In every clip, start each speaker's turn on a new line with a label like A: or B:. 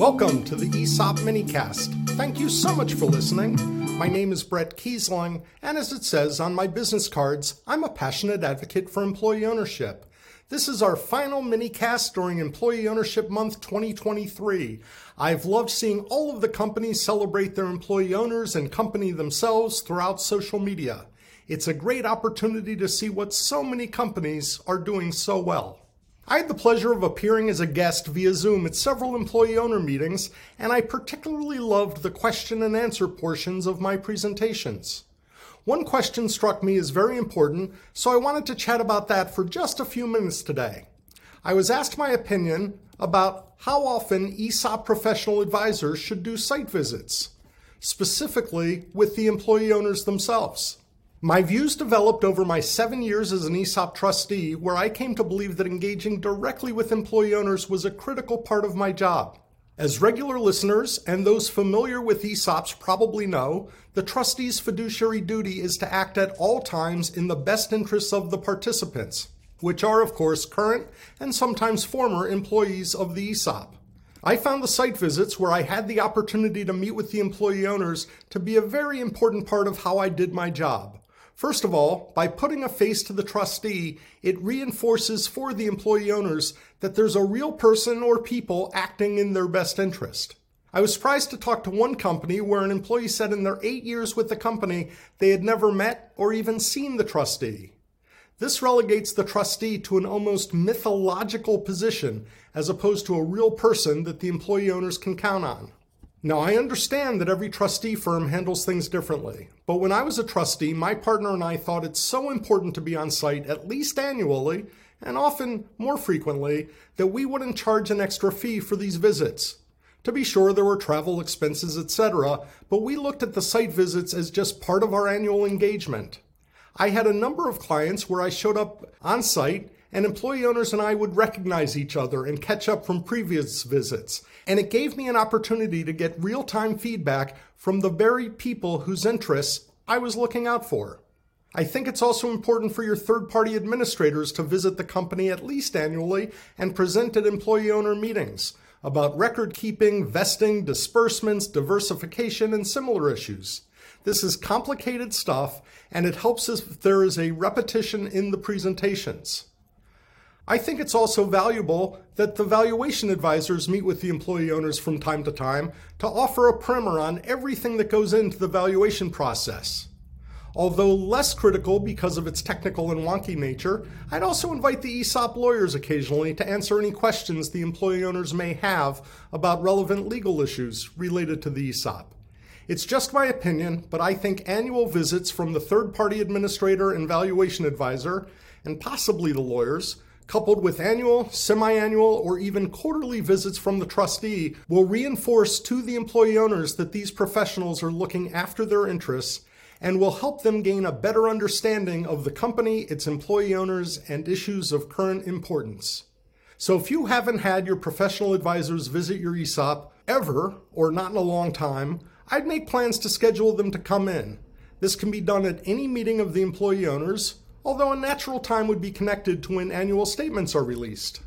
A: Welcome to the ESOP Minicast. Thank you so much for listening. My name is Bret Keisling, and as it says on my business cards, I'm a passionate advocate for employee ownership. This is our final minicast during Employee Ownership Month 2023. I've loved seeing all of the companies celebrate their employee owners and company themselves throughout social media. It's a great opportunity to see what so many companies are doing so well. I had the pleasure of appearing as a guest via Zoom at several employee owner meetings, and I particularly loved the question and answer portions of my presentations. One question struck me as very important, so I wanted to chat about that for just a few minutes today. I was asked my opinion about how often ESOP professional advisors should do site visits, specifically with the employee owners themselves. My views developed over my seven years as an ESOP trustee, where I came to believe that engaging directly with employee owners was a critical part of my job. As regular listeners and those familiar with ESOPs probably know, the trustee's fiduciary duty is to act at all times in the best interests of the participants, which are, of course, current and sometimes former employees of the ESOP. I found the site visits where I had the opportunity to meet with the employee owners to be a very important part of how I did my job. First of all, by putting a face to the trustee, it reinforces for the employee owners that there's a real person or people acting in their best interest. I was surprised to talk to one company where an employee said in their eight years with the company they had never met or even seen the trustee. This relegates the trustee to an almost mythological position as opposed to a real person that the employee owners can count on. Now, I understand that every trustee firm handles things differently, but when I was a trustee, my partner and I thought it's so important to be on site at least annually, and often more frequently, that we wouldn't charge an extra fee for these visits. To be sure, there were travel expenses, etc., but we looked at the site visits as just part of our annual engagement. I had a number of clients where I showed up on site and employee owners and I would recognize each other and catch up from previous visits. And it gave me an opportunity to get real time feedback from the very people whose interests I was looking out for. I think it's also important for your third party administrators to visit the company at least annually and present at employee owner meetings about record keeping, vesting, disbursements, diversification, and similar issues. This is complicated stuff, and it helps if there is a repetition in the presentations. I think it's also valuable that the valuation advisors meet with the employee owners from time to time to offer a primer on everything that goes into the valuation process. Although less critical because of its technical and wonky nature, I'd also invite the ESOP lawyers occasionally to answer any questions the employee owners may have about relevant legal issues related to the ESOP. It's just my opinion, but I think annual visits from the third party administrator and valuation advisor, and possibly the lawyers, coupled with annual, semi annual, or even quarterly visits from the trustee, will reinforce to the employee owners that these professionals are looking after their interests and will help them gain a better understanding of the company, its employee owners, and issues of current importance. So if you haven't had your professional advisors visit your ESOP ever, or not in a long time, I'd make plans to schedule them to come in. This can be done at any meeting of the employee owners, although a natural time would be connected to when annual statements are released.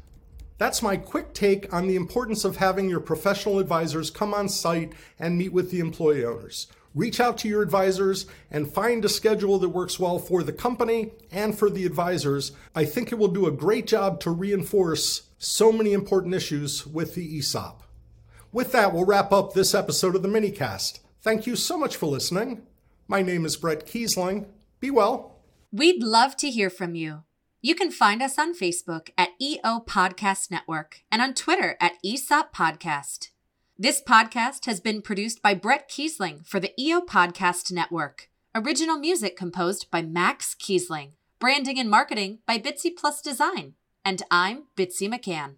A: That's my quick take on the importance of having your professional advisors come on site and meet with the employee owners. Reach out to your advisors and find a schedule that works well for the company and for the advisors. I think it will do a great job to reinforce so many important issues with the ESOP. With that, we'll wrap up this episode of the minicast. Thank you so much for listening. My name is Bret Keisling. Be well.
B: We'd love to hear from you. You can find us on Facebook at EO Podcast Network and on Twitter at ESOP Podcast. This podcast has been produced by Bret Keisling for the EO Podcast Network. Original music composed by Max Keisling. Branding and marketing by Bitsy Plus Design. And I'm Bitsy McCann.